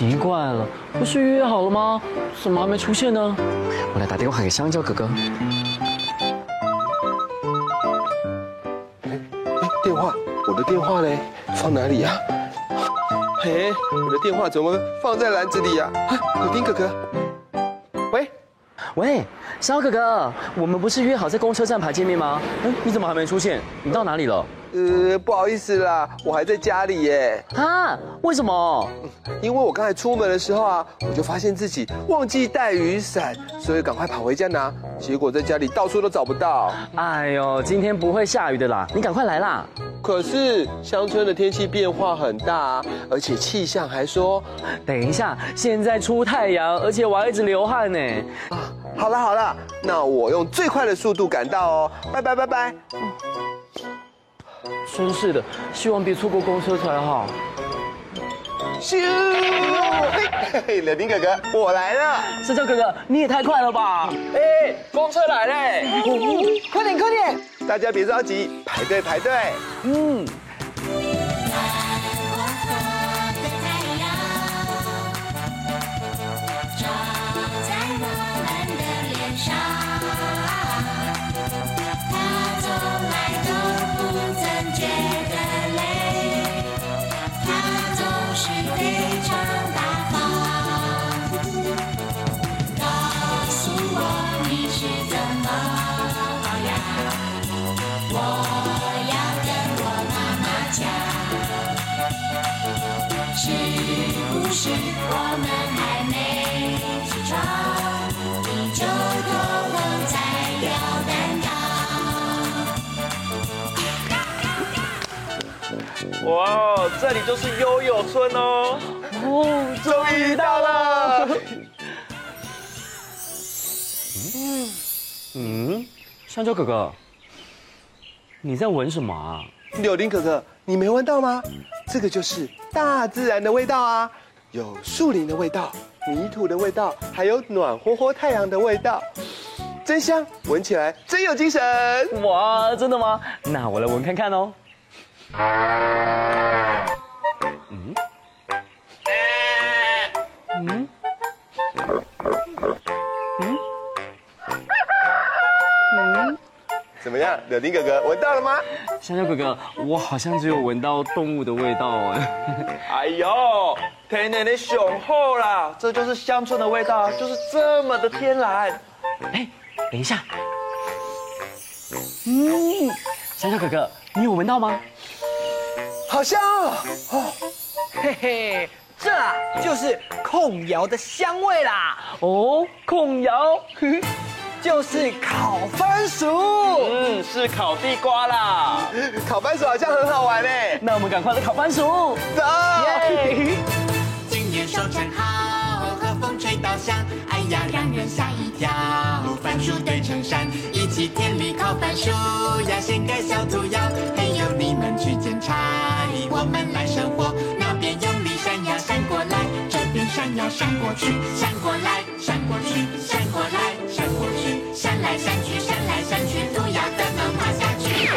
奇怪了，不是约好了吗？怎么还没出现呢？我来打电话给香蕉哥哥。哎哎，电话，我的电话嘞，放哪里呀？哎，我的电话怎么放在篮子里呀？啊，柳丁哥哥，喂，喂，香蕉哥哥，我们不是约好在公车站牌见面吗？嗯，你怎么还没出现？你到哪里了？呃，不好意思啦，我还在家里耶。啊？为什么？因为我刚才出门的时候啊，我就发现自己忘记带雨伞，所以赶快跑回家拿。结果在家里到处都找不到。哎呦，今天不会下雨的啦，你赶快来啦。可是乡村的天气变化很大，而且气象还说，等一下，现在出太阳，而且我还一直流汗呢。啊，好了好了，那我用最快的速度赶到哦。拜拜拜拜。真是的，希望别错过公车才好。咻！嘿嘿，柳丁哥哥，我来了。社交哥哥，你也太快了吧！哎，公车来嘞！快点快点！大家别着急，排队排队。嗯。哇，这里就是悠悠村哦！哦，终于到了。嗯嗯，香蕉哥哥，你在闻什么啊？柳林哥哥，你没闻到吗？这个就是大自然的味道啊，有树林的味道、泥土的味道，还有暖和和太阳的味道，真香，闻起来真有精神。哇，真的吗？那我来闻看看哦。嗯，嗯，嗯，怎么样，柳丁哥哥闻到了吗？香蕉哥哥，我好像只有闻到动物的味道哎。哎呦，天然的雄厚啦，这就是乡村的味道，就是这么的天然。哎，等一下，嗯，香蕉哥哥，你有闻到吗？好香哦！哦，嘿嘿，这啊就是控窑的香味啦。哦，控窑，就是烤番薯。嗯，是烤地瓜啦。烤番薯好像很好玩嘞。那我们赶快来烤番薯。走。耶！今年收成好，和风吹稻香，哎呀，让人吓一跳。番薯堆成山，一起田里烤番薯呀，掀盖小土窑。嘿呦，你们去捡柴。我们来生火，那边用力扇呀扇过来，这边扇呀扇过去，扇过来扇过去，扇过来闪过去，扇来扇去，扇来扇去，土窑怎么垮下去？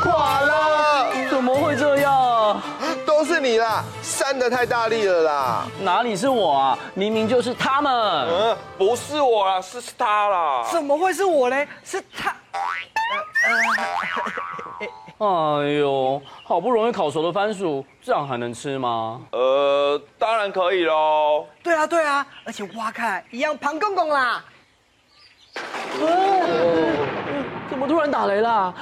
垮了！怎么会这样？都是你啦，扇的太大力了啦！哪里是我啊？明明就是他们。嗯，不是我啊，是是他啦。怎么会是我嘞？是他。哎呦，好不容易烤熟的番薯，这样还能吃吗？呃，当然可以喽。对啊，对啊，而且挖开一样胖公公啦。怎么突然打雷啦？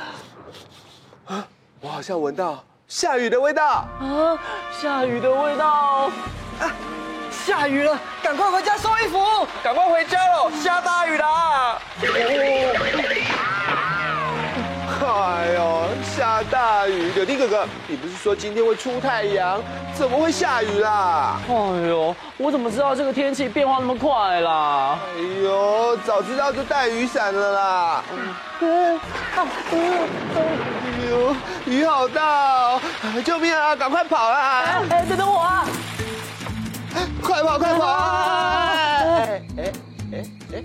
啊，我好像闻到下雨的味道。啊，下雨的味道。啊，下雨了，赶快回家收衣服，赶快回家喽，下大雨啦。哎呦。下大雨。柳丁哥哥，你不是说今天会出太阳，怎么会下雨啦？哎呦，我怎么知道这个天气变化那么快啦？哎呦，早知道就带雨伞了啦。哎呦，雨好大哦！救命啊！赶快跑啦！哎，等等我啊！快跑，快跑！哎哎哎哎，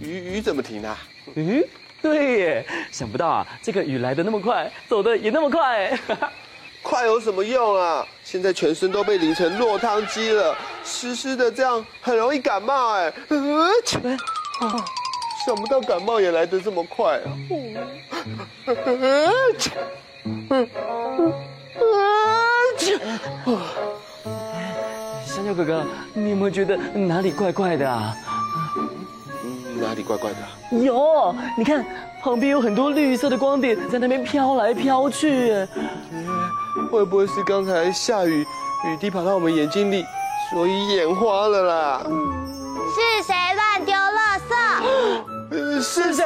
雨雨怎么停啊？嗯，对耶，想不到啊，这个雨来的那么快，走的也那么快。快有什么用啊？现在全身都被淋成落汤鸡了，湿湿的，这样很容易感冒哎。呃，想不到感冒也来得这么快啊！香蕉哥哥，你有没有觉得哪里怪怪的啊？哪里怪怪的？有，你看旁边有很多绿色的光点在那边飘来飘去。会不会是刚才下雨，雨滴跑到我们眼睛里，所以眼花了啦？是谁乱丢垃圾？是谁？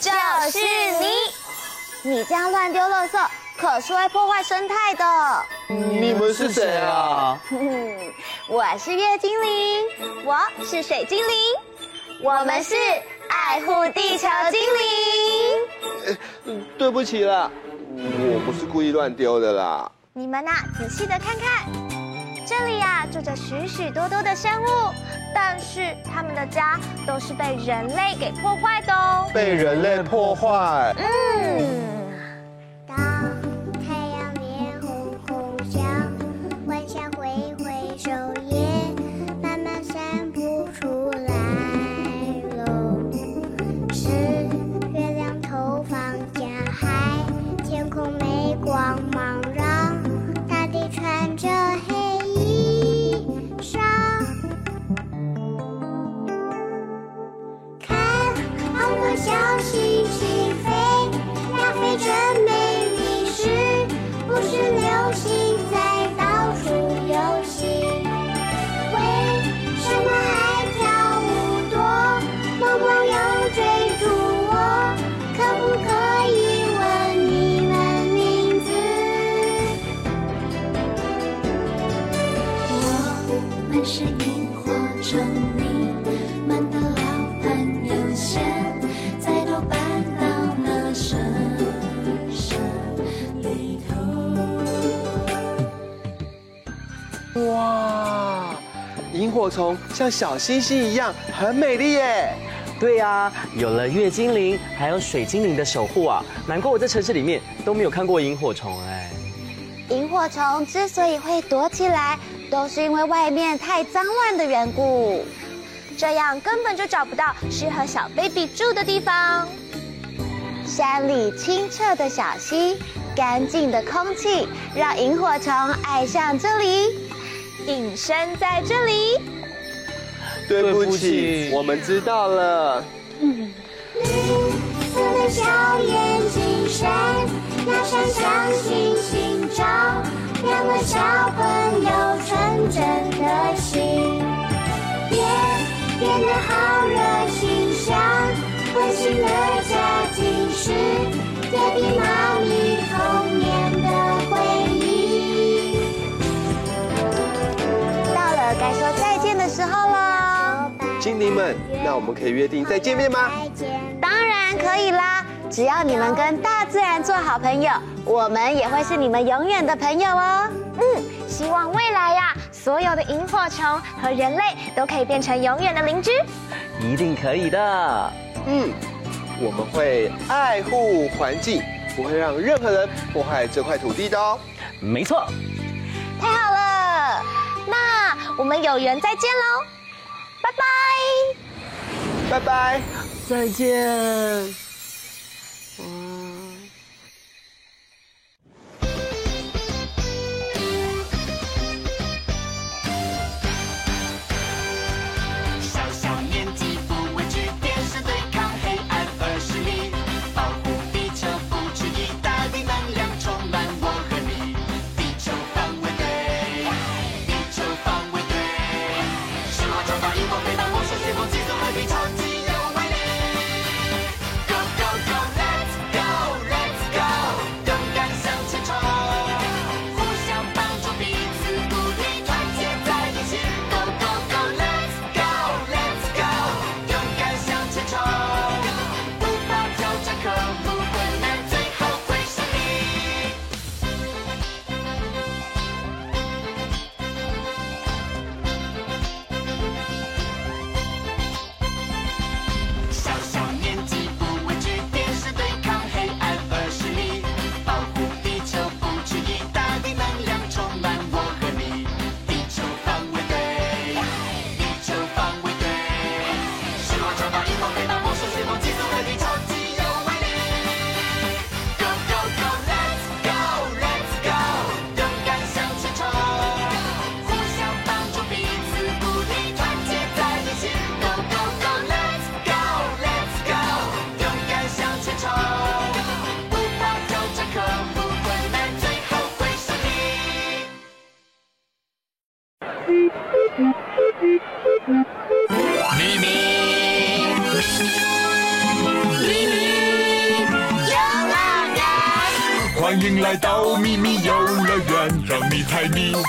就是你！你这样乱丢垃圾，可是会破坏生态的。你们是谁啊？我是月精灵，我是水精灵，我们是爱护地球精灵。对不起啦，我不是故意乱丢的啦。你们呐，仔细的看看，这里呀住着许许多多的生物，但是他们的家都是被人类给破坏的哦。被人类破坏。嗯。萤火虫像小星星一样很美丽耶！对呀，有了月精灵还有水精灵的守护啊，难怪我在城市里面都没有看过萤火虫哎。萤火虫之所以会躲起来，都是因为外面太脏乱的缘故，这样根本就找不到适合小 baby 住的地方。山里清澈的小溪，干净的空气，让萤火虫爱上这里，隐身在这里。对不起，我们知道了。绿色的小眼睛闪，那闪像星星照亮了小朋友纯真的心。变变得好热心像，温馨的家境是爹地妈咪童年的回忆。到了该说再见的时候了。精灵们，那我们可以约定再见面吗？当然可以啦！只要你们跟大自然做好朋友，我们也会是你们永远的朋友哦。嗯，希望未来呀，所有的萤火虫和人类都可以变成永远的邻居。一定可以的。嗯，我们会爱护环境，不会让任何人破坏这块土地的哦。没错。太好了，那我们有缘再见喽。拜拜，拜拜，再见。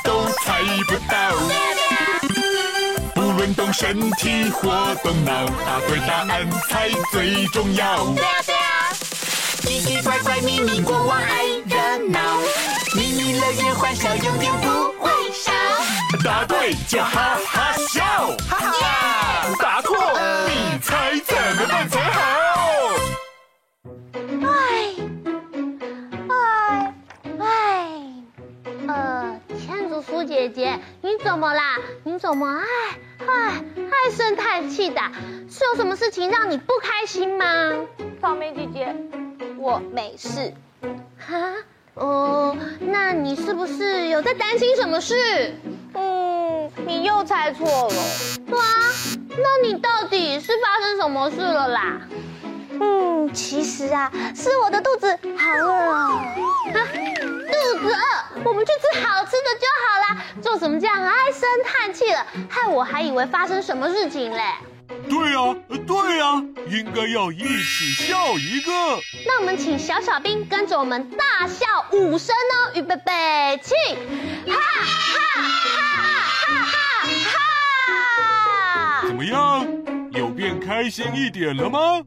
都猜不到。不论动身体或动脑，答对答案才最重要。对啊对啊，奇奇怪怪秘密国王爱热闹，秘密乐园欢笑永远不会少。答对就哈哈笑，哈哈！答错，你猜怎么办才好？姐姐，你怎么啦？你怎么唉唉唉声叹气的？是有什么事情让你不开心吗？草莓姐姐，我没事。哈？哦，那你是不是有在担心什么事？嗯，你又猜错了。哇，那你到底是发生什么事了啦？嗯，其实啊，是我的肚子好饿哦。肚子饿，我们去吃好吃的就好啦。做什么这样唉声叹气了？害我还以为发生什么事情嘞。对呀，对呀，应该要一起笑一个。那我们请小小兵跟着我们大笑五声哦，预备备起，哈哈哈哈哈哈！怎么样？有变开心一点了吗？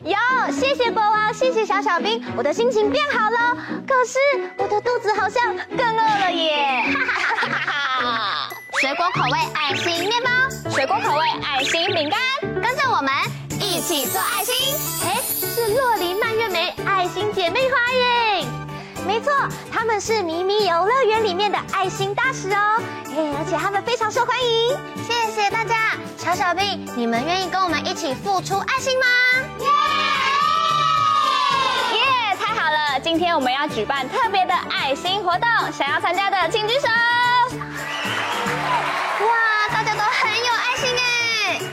有，谢谢国王，谢谢小小兵，我的心情变好了。可是我的肚子好像更饿了耶！哈哈哈哈！水果口味爱心面包，水果口味爱心饼干，跟着我们一起做爱心。哎，是洛梨蔓越莓爱心姐妹花耶！没错，他们是咪咪游乐园里面的爱心大使哦。哎，而且他们非常受欢迎。谢谢大家，小小兵，你们愿意跟我们一起付出爱心吗？耶！耶，太好了今天我们要举办特别的爱心活动，想要参加的请举手。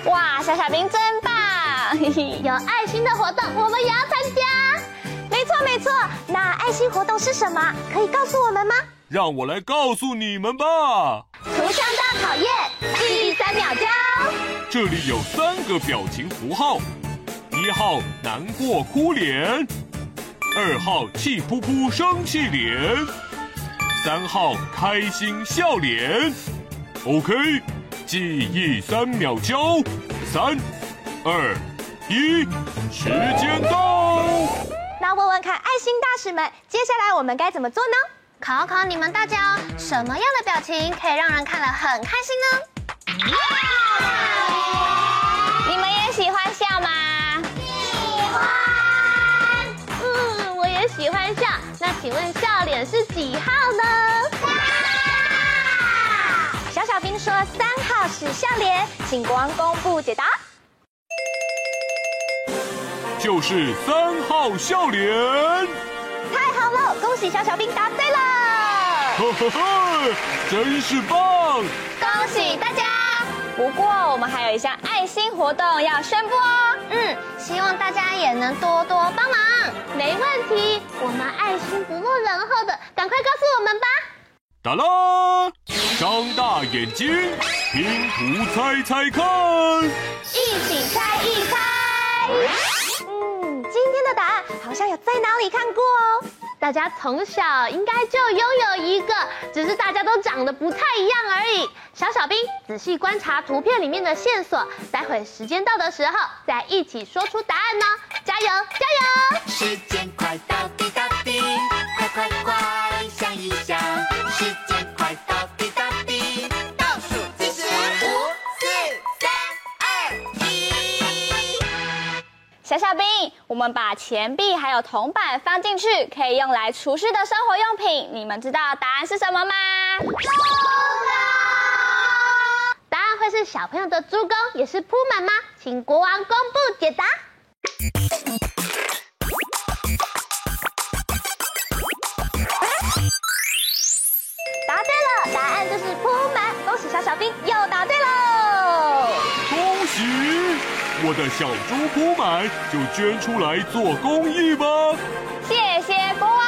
哇，小小兵真棒！有爱心的活动，我们也要参加。没错没错，那爱心活动是什么？可以告诉我们吗？让我来告诉你们吧。图像大考验，记忆三秒交。这里有三个表情符号，一号难过哭脸。二号气扑扑生气脸，三号开心笑脸。OK，记忆三秒交，三、二、一，时间到。那问问看，爱心大使们，接下来我们该怎么做呢？考考你们大家哦，什么样的表情可以让人看了很开心呢？你们也喜欢笑吗？喜欢。嗯，我也喜欢笑，那请问笑脸是几号说三号是笑脸，请国王公布解答。就是三号笑脸。太好了，恭喜小小兵答对了。呵呵呵，真是棒！恭喜大家。不过我们还有一项爱心活动要宣布哦。嗯，希望大家也能多多帮忙。没问题，我们爱心不落人后的，赶快告诉我们吧。哒啦，张大眼睛，拼图猜猜看，一起猜一猜。嗯，今天的答案好像有在哪里看过哦。大家从小应该就拥有一个，只是大家都长得不太一样而已。小小兵，仔细观察图片里面的线索，待会时间到的时候再一起说出答案呢。加油，加油！时间快到滴答小小兵，我们把钱币还有铜板放进去，可以用来储蓄的生活用品。你们知道答案是什么吗？答案会是小朋友的猪公，也是铺满吗？请国王公布解。答我的小猪铺满就捐出来做公益吧。谢谢国王。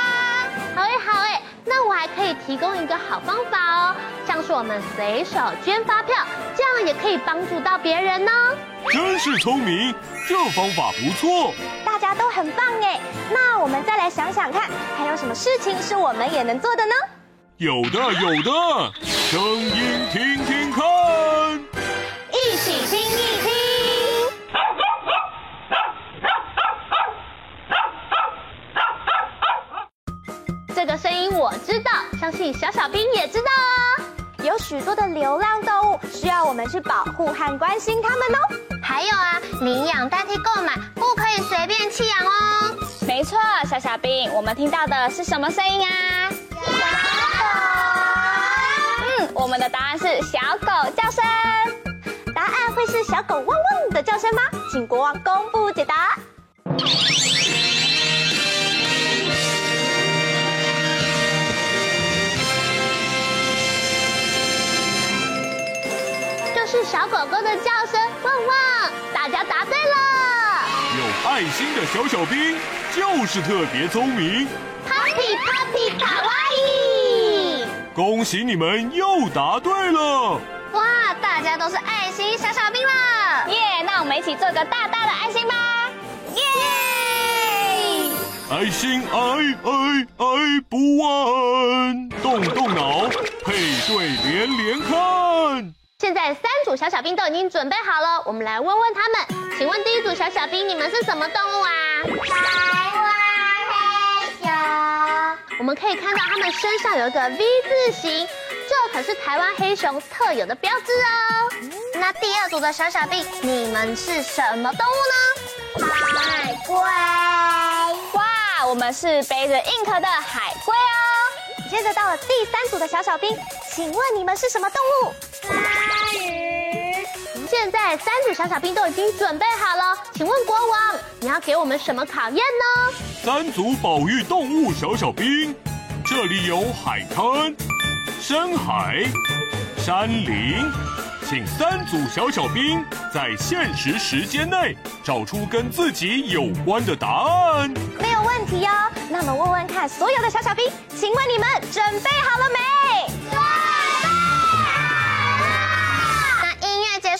好诶，好诶，那我还可以提供一个好方法哦，像是我们随手捐发票，这样也可以帮助到别人呢。真是聪明，这方法不错。大家都很棒哎，那我们再来想想看，还有什么事情是我们也能做的呢？有的，有的，声音听听去保护和关心它们哦。还有啊，领养代替购买，不可以随便弃养哦。没错，小小兵，我们听到的是什么声音啊？嗯，我们的答案是小狗叫声。答案会是小狗汪汪的叫声吗？请国王公布解答。是小狗狗的叫声，汪汪！大家答对了。有爱心的小小兵就是特别聪明。Puppy Puppy 卡哇伊！恭喜你们又答对了！哇，大家都是爱心小小兵了！耶，yeah, 那我们一起做个大大的爱心吧！耶、yeah！爱心爱爱爱不完，动动脑，配对连连看。现在三组小小兵都已经准备好了，我们来问问他们。请问第一组小小兵，你们是什么动物啊？台湾黑熊。我们可以看到他们身上有一个 V 字形，这可是台湾黑熊特有的标志哦。那第二组的小小兵，你们是什么动物呢？海龟。哇，我们是背着硬壳的海龟哦。接着到了第三组的小小兵，请问你们是什么动物？在三组小小兵都已经准备好了，请问国王，你要给我们什么考验呢？三组保育动物小小兵，这里有海滩、深海、山林，请三组小小兵在限时时间内找出跟自己有关的答案。没有问题哦。那么问问看，所有的小小兵，请问你们准备好了没？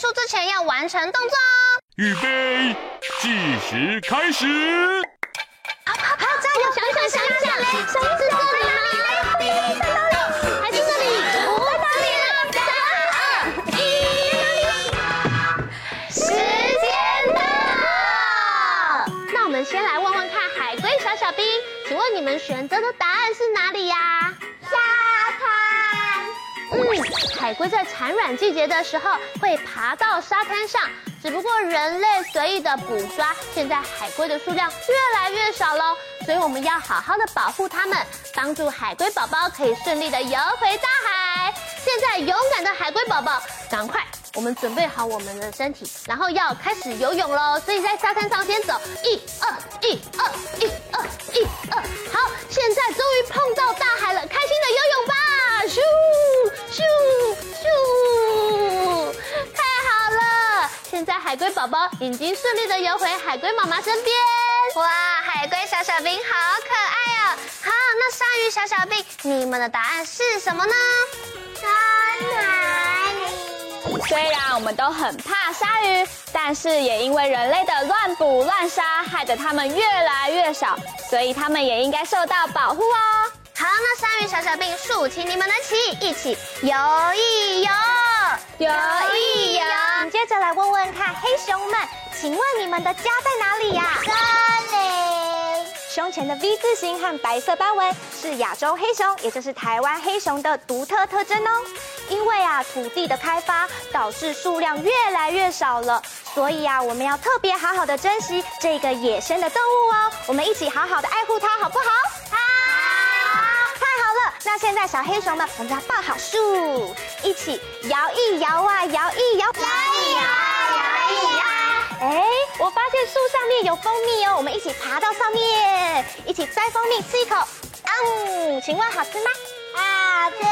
束之前要完成动作哦！预备，计时开始。好，好，好，加油！想想，想想，想在哪里？在哪里？还是这里？在哪里呢？三二一，时间到！那我们先来问问看，海龟小小兵，请问你们选择的答案是哪里呀？海龟在产卵季节的时候会爬到沙滩上，只不过人类随意的捕抓，现在海龟的数量越来越少喽，所以我们要好好的保护它们，帮助海龟宝宝可以顺利的游回大海。现在勇敢的海龟宝宝，赶快，我们准备好我们的身体，然后要开始游泳喽。所以在沙滩上先走，一二一二一二一二，好，现在终于碰到大海了，开心的游泳吧，咻！咻咻，太好了！现在海龟宝宝已经顺利的游回海龟妈妈身边。哇，海龟小小兵好可爱哦！好，那鲨鱼小小兵，你们的答案是什么呢？在哪里？虽然我们都很怕鲨鱼，但是也因为人类的乱捕乱杀，害得它们越来越少，所以它们也应该受到保护哦。好，那鲨鱼小小兵竖起你们的旗，一起游一游，游一游。接着来问问看，黑熊们，请问你们的家在哪里呀？森林。胸前的 V 字形和白色斑纹是亚洲黑熊，也就是台湾黑熊的独特特征哦。因为啊，土地的开发导致数量越来越少了，所以啊，我们要特别好好的珍惜这个野生的动物哦。我们一起好好的爱护它，好不好？那现在小黑熊们，我们要抱好树，一起摇一摇啊，摇一摇，摇一摇，摇一摇。哎，我发现树上面有蜂蜜哦，我们一起爬到上面，一起摘蜂蜜吃一口。嗯，请问好吃吗？好吃。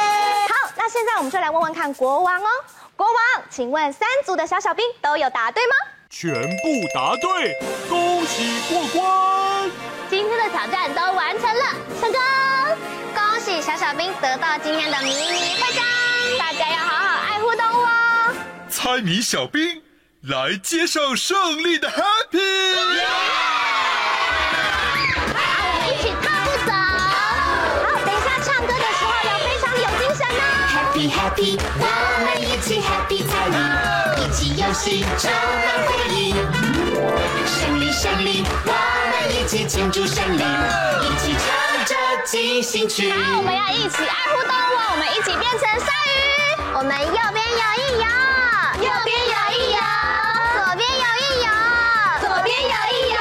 好，那现在我们就来问问看国王哦。国王，请问三组的小小兵都有答对吗？全部答对，恭喜过关。今天的挑战都完成了，成功。小小兵得到今天的迷你徽章，大家要好好爱护动物哦。猜谜小兵，来接受胜利的 happy。我们一起踏步走。好，等一下唱歌的时候要非常有精神呢？happy happy。我们一起 happy 猜谜。一起游戏充满回忆。胜利胜利，我们一起庆祝胜利。一起唱。进行曲。好，我们要一起爱护动物，我们一起变成鲨鱼。我们右边游一游，右边游一游，左边游一游，左边游一游，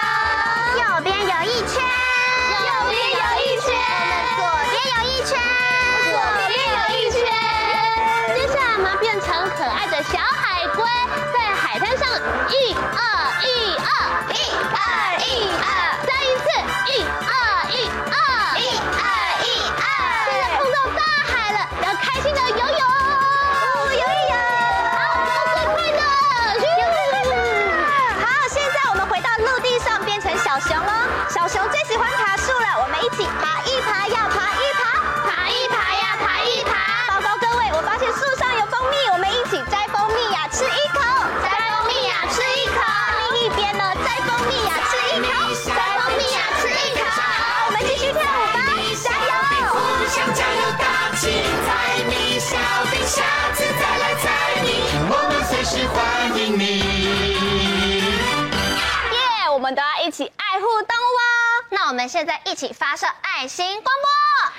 右边游一圈，右边游一圈，左边游一圈，左边游一圈。接下来我们变成可爱的小海龟。现在一起发射爱心光波。